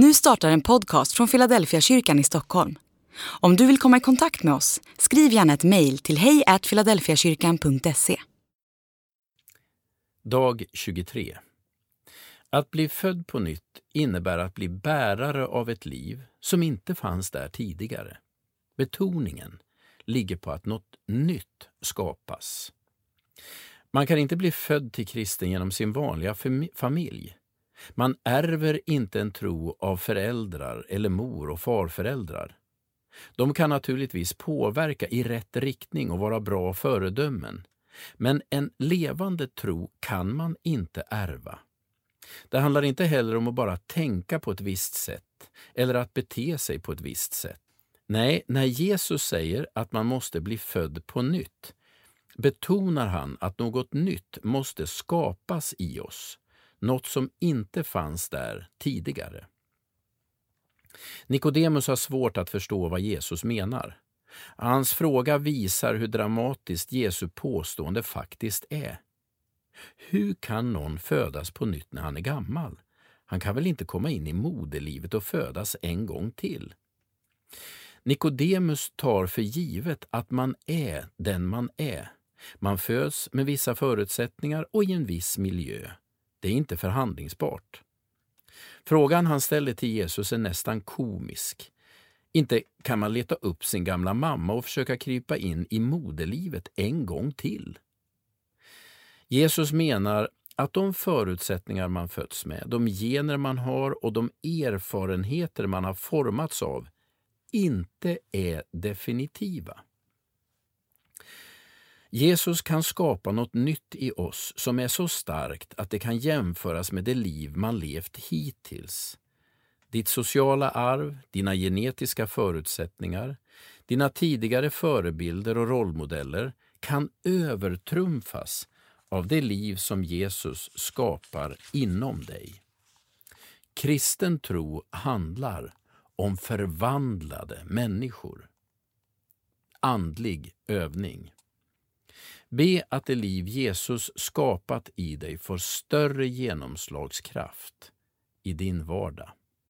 Nu startar en podcast från Philadelphia kyrkan i Stockholm. Om du vill komma i kontakt med oss, skriv gärna ett mejl till hejfiladelfiakyrkan.se. Dag 23 Att bli född på nytt innebär att bli bärare av ett liv som inte fanns där tidigare. Betoningen ligger på att något nytt skapas. Man kan inte bli född till kristen genom sin vanliga familj. Man ärver inte en tro av föräldrar eller mor och farföräldrar. De kan naturligtvis påverka i rätt riktning och vara bra föredömen. Men en levande tro kan man inte ärva. Det handlar inte heller om att bara tänka på ett visst sätt eller att bete sig på ett visst sätt. Nej, när Jesus säger att man måste bli född på nytt betonar han att något nytt måste skapas i oss något som inte fanns där tidigare. Nikodemus har svårt att förstå vad Jesus menar. Hans fråga visar hur dramatiskt Jesu påstående faktiskt är. Hur kan någon födas på nytt när han är gammal? Han kan väl inte komma in i moderlivet och födas en gång till? Nikodemus tar för givet att man är den man är. Man föds med vissa förutsättningar och i en viss miljö. Det är inte förhandlingsbart. Frågan han ställer till Jesus är nästan komisk. Inte kan man leta upp sin gamla mamma och försöka krypa in i moderlivet en gång till. Jesus menar att de förutsättningar man fötts med, de gener man har och de erfarenheter man har formats av inte är definitiva. Jesus kan skapa något nytt i oss som är så starkt att det kan jämföras med det liv man levt hittills. Ditt sociala arv, dina genetiska förutsättningar, dina tidigare förebilder och rollmodeller kan övertrumfas av det liv som Jesus skapar inom dig. Kristen tro handlar om förvandlade människor. Andlig övning. Be att det liv Jesus skapat i dig får större genomslagskraft i din vardag.